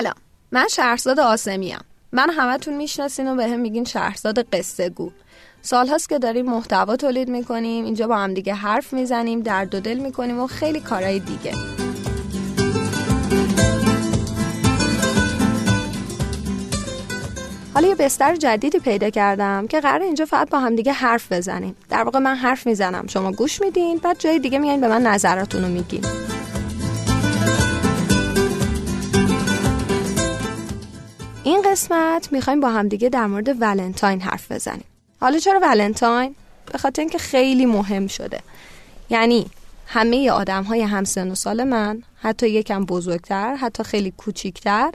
سلام. من شهرزاد آسمی ام. من همتون می‌شناسین و به هم میگین شهرزاد قصه گو. سال هاست که داریم محتوا تولید می‌کنیم اینجا با هم دیگه حرف می‌زنیم درد و دل می‌کنیم و خیلی کارهای دیگه. حالا یه بستر جدیدی پیدا کردم که قرار اینجا فقط با هم دیگه حرف بزنیم. در واقع من حرف می‌زنم. شما گوش میدین بعد جای دیگه میایین به من نظراتونو میگین. این قسمت می‌خوایم با همدیگه در مورد ولنتاین حرف بزنیم. حالا چرا ولنتاین؟ به خاطر اینکه خیلی مهم شده. یعنی همه آدم های همسن و سال من حتی یکم بزرگتر حتی کوچیک‌تر کوچیکتر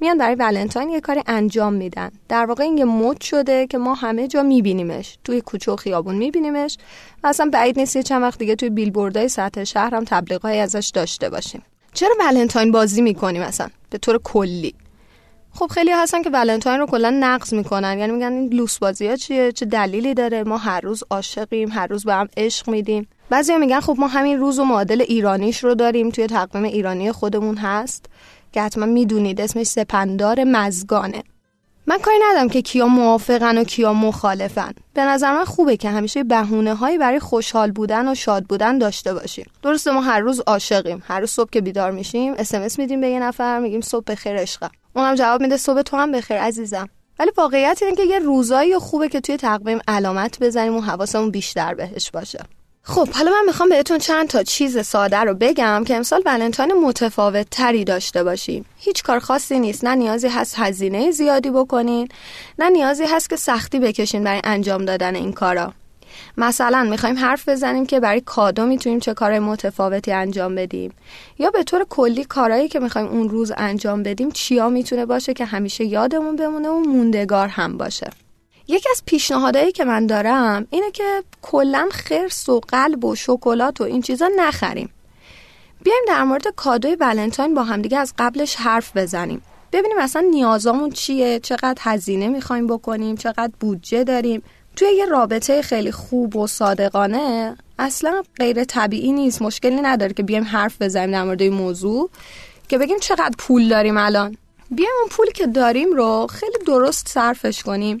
میان برای ولنتاین یه کاری انجام میدن. در واقع این یه مد شده که ما همه جا میبینیمش. توی کوچه و خیابون میبینیمش. و اصلا بعید نیست یه چند وقت دیگه توی بیلبوردهای سطح شهر هم تبلیغای ازش داشته باشیم. چرا ولنتاین بازی می‌کنیم مثلا به طور کلی. خب خیلی هستن که ولنتاین رو کلا نقض می‌کنن. یعنی میگن این لوس بازی ها چیه؟ چه دلیلی داره؟ ما هر روز عاشقیم هر روز به هم عشق میدیم. بعضی میگن خب ما همین روز و معادل ایرانیش رو داریم توی تقویم ایرانی خودمون هست. که حتما می‌دونید اسمش سپندار مزگانه. من کاری ندارم که کیا موافقن و کیا مخالفن. به نظر من خوبه که همیشه بهونه هایی برای خوشحال بودن و شاد بودن داشته باشیم. درسته ما هر روز عاشقیم. هر روز صبح که بیدار میشیم اس میدیم به یه نفر میگیم صبح بخیر عشقم. اونم جواب میده صبح تو هم بخیر عزیزم. ولی واقعیت اینه که یه روزایی خوبه که توی تقویم علامت بزنیم و حواسمون بیشتر بهش باشه. خب حالا من می‌خوام بهتون چند تا چیز ساده رو بگم که امسال ولنتاین متفاوت تری داشته باشیم. هیچ کار خاصی نیست. نه نیازی هست هزینه زیادی بکنین نه نیازی هست که سختی بکشین برای انجام دادن این کارا. مثلا می‌خوایم حرف بزنیم که برای کادو می‌تونیم چه کارهای متفاوتی انجام بدیم. یا به طور کلی کارهایی که می‌خوایم اون روز انجام بدیم چیا می‌تونه باشه که همیشه یادمون بمونه و موندگار هم باشه. یکی از پیشنهادهایی که من دارم اینه که کلا خرس و قلب و شکلات و این چیزا نخریم. بیایم در مورد کادوی ولنتاین با همدیگه از قبلش حرف بزنیم. ببینیم اصلا نیازامون چیه چقدر هزینه می‌خوایم بکنیم چقدر بودجه داریم. توی یه رابطه خیلی خوب و صادقانه اصلا غیر طبیعی نیست. مشکلی نداره که بیایم حرف بزنیم در مورد این موضوع که بگیم چقدر پول داریم الان. بیایم اون پولی که داریم رو خیلی درست صرفش کنیم.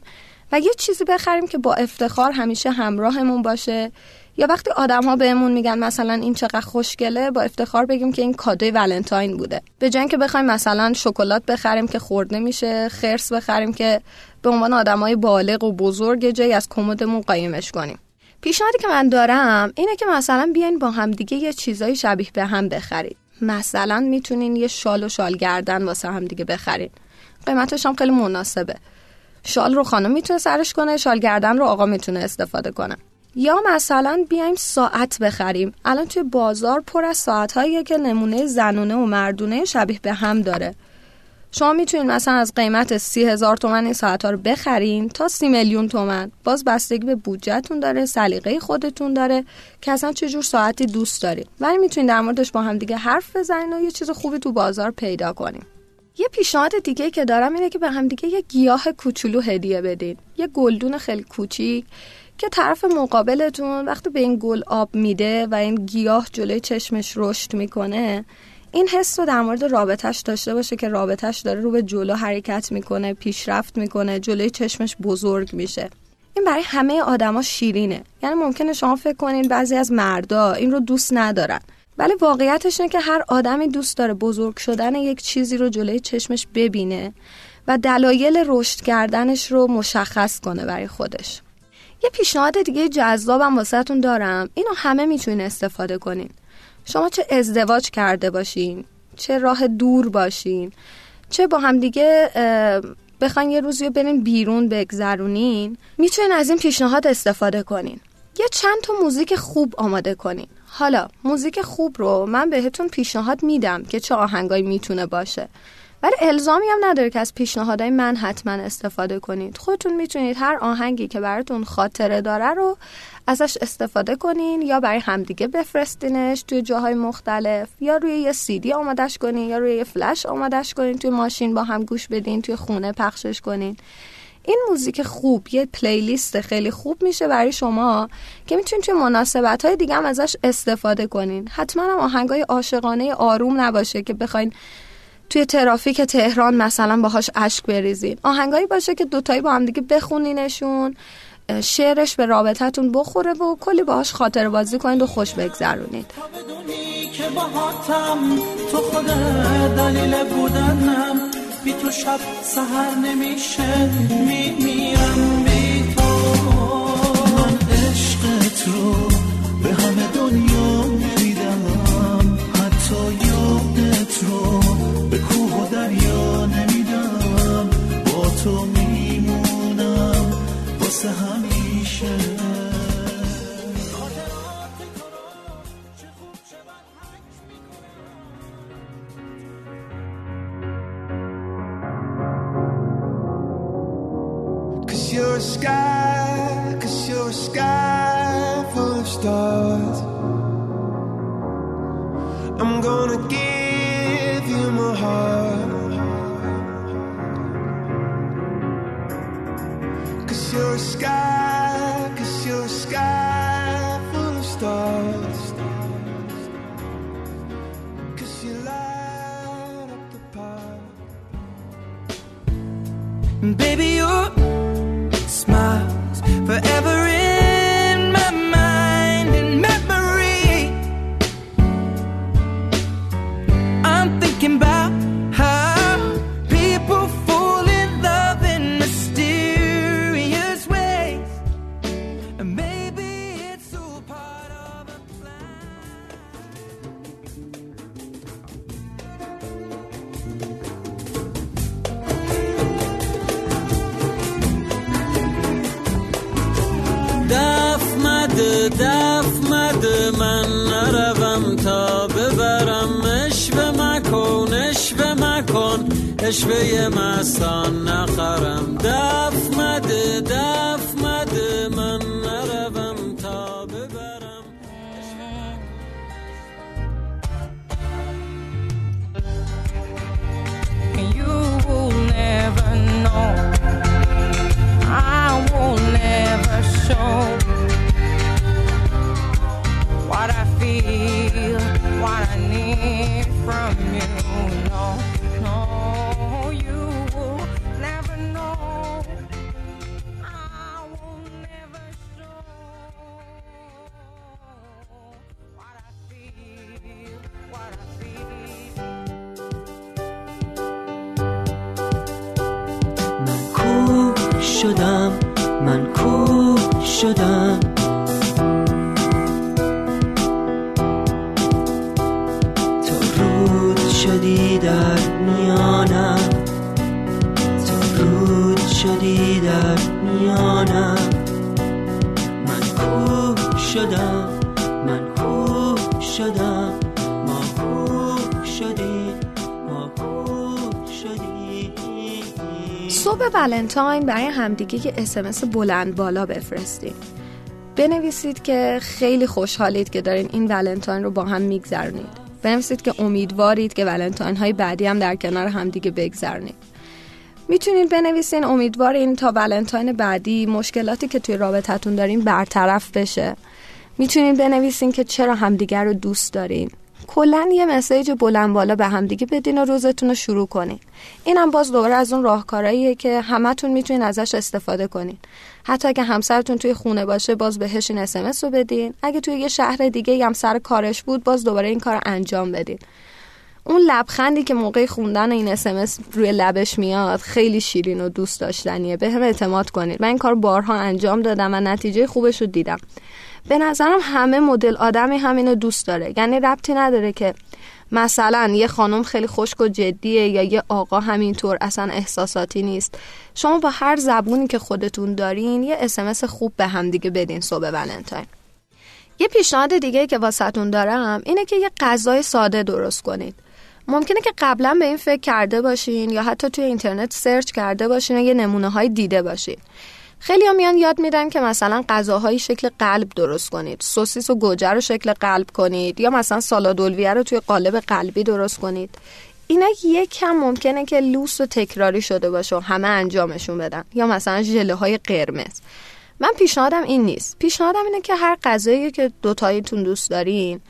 و یه چیزی بخریم که با افتخار همیشه همراهمون باشه. یا وقتی آدم ها بهمون میگن مثلا این چقدر خوشگله با افتخار بگیم که این کادوی ولنتاین بوده. به جای که بخوایم مثلا شکلات بخریم که خورده میشه خرس بخریم که به عنوان آدمای بالغ و بزرگ جایی از کمدمون قایمش کنیم. پیشنهادی که من دارم اینه که مثلا بیاین با هم دیگه یه چیزای شبیه به هم بخرید. مثلا می‌تونین یه شال و شال گردن واسه هم دیگه بخرید قیمتش هم خیلی مناسبه. شال رو خانم می‌تونه سرش کنه شال گردن رو آقا می‌تونه استفاده کنه. یا مثلا بیایم ساعت بخریم. الان توی بازار پر از ساعت که نمونه زنونه و مردونه شبیه به هم داره. شما می‌تونید مثلا از قیمت سی هزار تومن این ساعت ها رو بخرین تا سی میلیون تومن. باز بستگی به بودجهتون داره سلیقه خودتون داره که اصلا چه جور ساعتی دوست دارید ولی می‌تونید در موردش با هم دیگه حرف بزنین و یه چیز خوبی تو بازار پیدا کنیم یه پیشنهاد دیگه که دارم اینه که به هم دیگه یه گیاه کوچولو هدیه بدین. یه گلدون خیلی کوچیک که طرف مقابلتون وقتی به این گل آب میده و این گیاه جلوی چشمش رشد می‌کنه این حس رو در مورد رابطش داشته باشه که رابطش داره رو به جلو حرکت می‌کنه پیشرفت می‌کنه جلوی چشمش بزرگ میشه. این برای همه آدما شیرینه. یعنی ممکنه شما فکر کنین بعضی از مردا این رو دوست ندارن. ولی واقعیتش اینه که هر آدمی دوست داره بزرگ شدن یک چیزی رو جلوی چشمش ببینه و دلایل رشد کردنش رو مشخص کنه برای خودش. یه پیشنهاد دیگه جذابم واسهتون دارم. اینو همه می‌تونین استفاده کنین. شما چه ازدواج کرده باشین چه راه دور باشین چه با هم دیگه بخواین یه روزی برین بیرون بگذرونین می‌تونین از این پیشنهاد استفاده کنین. یه چند تا موزیک خوب آماده کنین. حالا موزیک خوب رو من بهتون پیشنهاد میدم که چه آهنگایی می‌تونه باشه. ولی الزامی هم نداره که از پیشنهادهای من حتما استفاده کنید. خودتون می‌تونید هر آهنگی که براتون خاطره داره رو ازش استفاده کنین یا برای همدیگه بفرستینش توی جاهای مختلف یا روی یه سیدی آمادش کنین یا روی یه فلش آمادش کنین توی ماشین با هم گوش بدین توی خونه پخشش کنین. این موزیک خوب یه پلیلیست خیلی خوب میشه برای شما که می‌تونید توی مناسبت های دیگه هم ازش استفاده کنین. حتما هم آهنگای عاشقانه آروم نباشه که بخواین توی ترافیک تهران مثلا باهاش اشک بریزین. آهنگایی باشه که دوتایی با هم دیگه بخونینشون شعرش به رابطتون بخوره و کلی باهاش خاطر بازی کنید و خوش بگذرونید. تو خود دلیل بودنم. بی تو شب سهر نمیشه. میمیرم you're a sky, cause you're a sky full of stars. I'm gonna give you my heart. Cause you're a sky, cause you're a sky full of stars. Cause you light up the park. Baby, you're من نروم تا ببرم اشوه مکن اشوه مکن. اشوه مستان نخرم. دف مده دف شدم من کوه شدم. تو رود شدی در میانم تو رود شدی در میانم. من کوه شدم من کوه شدم ما کوه شدیم. صبح ولنتاین برای همدیگه یه اسمس بلند بالا بفرستین. بنویسید که خیلی خوشحالید که دارین این ولنتاین رو با هم میگذرونید. بنویسید که امیدوارید که ولنتاین های بعدی هم در کنار همدیگه بگذرونید. می‌تونید بنویسین امیدوارین تا ولنتاین بعدی مشکلاتی که توی رابطتون دارین برطرف بشه. می‌تونید بنویسین که چرا همدیگر رو دوست دارین. کلا یه مسیج بلند بالا به همدیگه بدین و روزتون رو شروع کنین. اینم باز دوباره از اون راهکارهاییه که همتون می‌تونین ازش استفاده کنین. حتی اگه همسرتون توی خونه باشه باز بهش این اسمس رو بدین. اگه توی یه شهر دیگه هم سر کارش بود باز دوباره این کار انجام بدین. اون لبخندی که موقع خوندن این اسمس روی لبش میاد خیلی شیرین و دوست داشتنیه. به هم اعتماد کنید من این کار بارها انجام دادم و نتیجه خوبش رو دیدم. به نظرم همه مدل آدمی همینو دوست داره. یعنی ربطی نداره که مثلا یه خانم خیلی خشک و جدیه یا یه آقا همینطور اصلا احساساتی نیست. شما با هر زبونی که خودتون دارین یه اسمس خوب به هم دیگه بدین صبح ولنتاین. یه پیشنهاد دیگه که واسهتون دارم اینه که یه غذای ساده درست کنید. ممکنه که قبلا به این فکر کرده باشین یا حتی توی اینترنت سرچ کرده باشین و یه نمونه های دیده باشین. خیلی هم میان یاد میدن که مثلا غذاهایی شکل قلب درست کنید. سوسیس و گوجه رو شکل قلب کنید یا مثلا سالادولویه رو توی قالب قلبی درست کنید. اینا یکم ممکنه که لوس و تکراری شده باشه و همه انجامشون بدن. یا مثلا ژله های قرمز. من پیشنهادم این نیست. پیشنهادم اینه که هر غذایی که دوتاییتون دوست دارین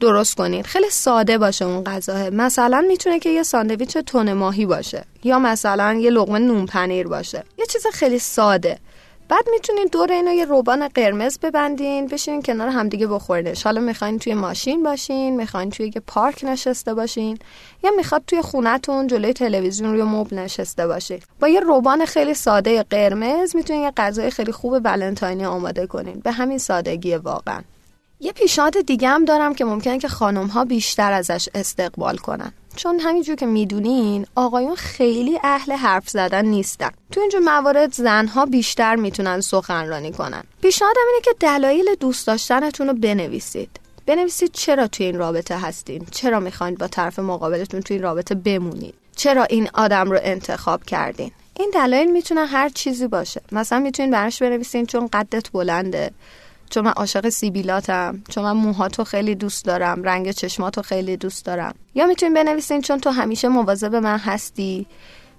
درست کنید. خیلی ساده باشه اون غذاه مثلا می‌تونه که یه ساندویچ تون ماهی باشه یا مثلا یه لقمه نون پنیر باشه. یه چیز خیلی ساده. بعد می‌تونین دور اینو یه روبان قرمز ببندین بشین کنار همدیگه بخورینش حالا می‌خواین توی ماشین باشین می‌خواین توی یه پارک نشسته باشین یا می‌خواد توی خونتون جلوی تلویزیون روی مبل نشسته باشین با یه روبان خیلی ساده قرمز می‌تونین یه غذای خیلی خوب ولنتاینی آماده کنین. به همین سادگی واقعا. یه پیشنهاد دیگه هم دارم که ممکنه که خانم ها بیشتر ازش استقبال کنن. چون همینجور که می‌دونین آقایون خیلی اهل حرف زدن نیستن. تو اینجور موارد زنها بیشتر می‌تونن سخنرانی کنن. پیشنهادم اینه که دلایل دوست داشتنتون رو بنویسید. بنویسید چرا توی این رابطه هستین؟ چرا می‌خواین با طرف مقابلتون توی این رابطه بمونید چرا این آدم رو انتخاب کردین؟ این دلایل می‌تونن هر چیزی باشه. مثلا می‌تونین براش بنویسین چون قدت بلنده. چون من عاشق سیبیلاتم چون من موهاتو خیلی دوست دارم رنگ چشماتو خیلی دوست دارم. یا می‌تونین بنویسین چون تو همیشه مواظب من هستی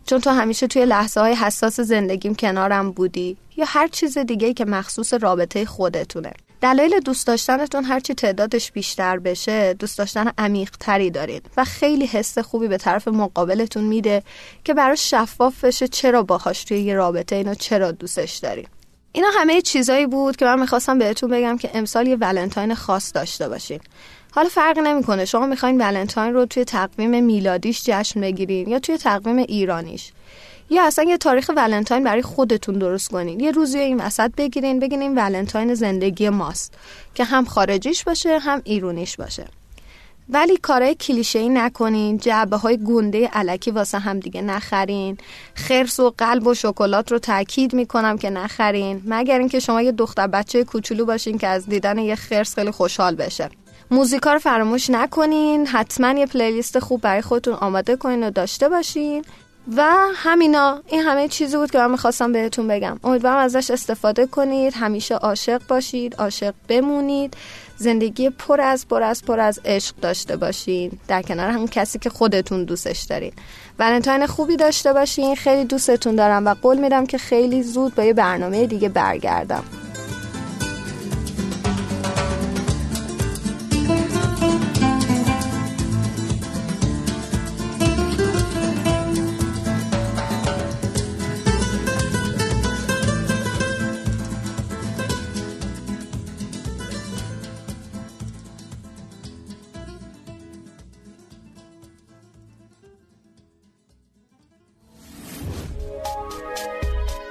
چون تو همیشه توی لحظه های حساس زندگیم کنارم بودی یا هر چیز دیگه که مخصوص رابطه خودتونه. دلایل دوست داشتنتون هرچی تعدادش بیشتر بشه دوست داشتن عمیق تری دارید و خیلی حس خوبی به طرف مقابلتون میده که براش شفاف بشه چرا باهاش توی یه رابطه اینو چرا دوستش دارید اینا همه چیزایی بود که من می‌خواستم بهتون بگم که امسال یه ولنتاین خاص داشته باشین. حالا فرق نمی‌کنه. شما می‌خواین ولنتاین رو توی تقویم میلادیش جشن بگیرین یا توی تقویم ایرانیش. یا اصلا یه تاریخ ولنتاین برای خودتون درست کنین. یه روزی این وسط بگیرین بگین این ولنتاین زندگی ماست. که هم خارجیش باشه هم ایرونیش باشه. ولی کارهای کلیشه‌ای نکنین جعبه های گنده علکی واسه هم دیگه نخرین. خرس و قلب و شکلات رو تاکید می‌کنم که نخرین. مگر اینکه شما یه دختر بچه کوچولو باشین که از دیدن یه خرس خیلی خوشحال بشه. موزیکا رو فراموش نکنین. حتما یه پلیلیست خوب برای خودتون آماده کنین و داشته باشین. و همینا این همه چیزی بود که من می‌خواستم بهتون بگم. امیدوارم ازش استفاده کنید. همیشه عاشق باشید عاشق بمونید. زندگی پر از پر از پر از عشق داشته باشین. در کنار همون کسی که خودتون دوستش دارین. ولنتاین خوبی داشته باشین. خیلی دوستتون دارم و قول میدم که خیلی زود با یه برنامه دیگه برگردم.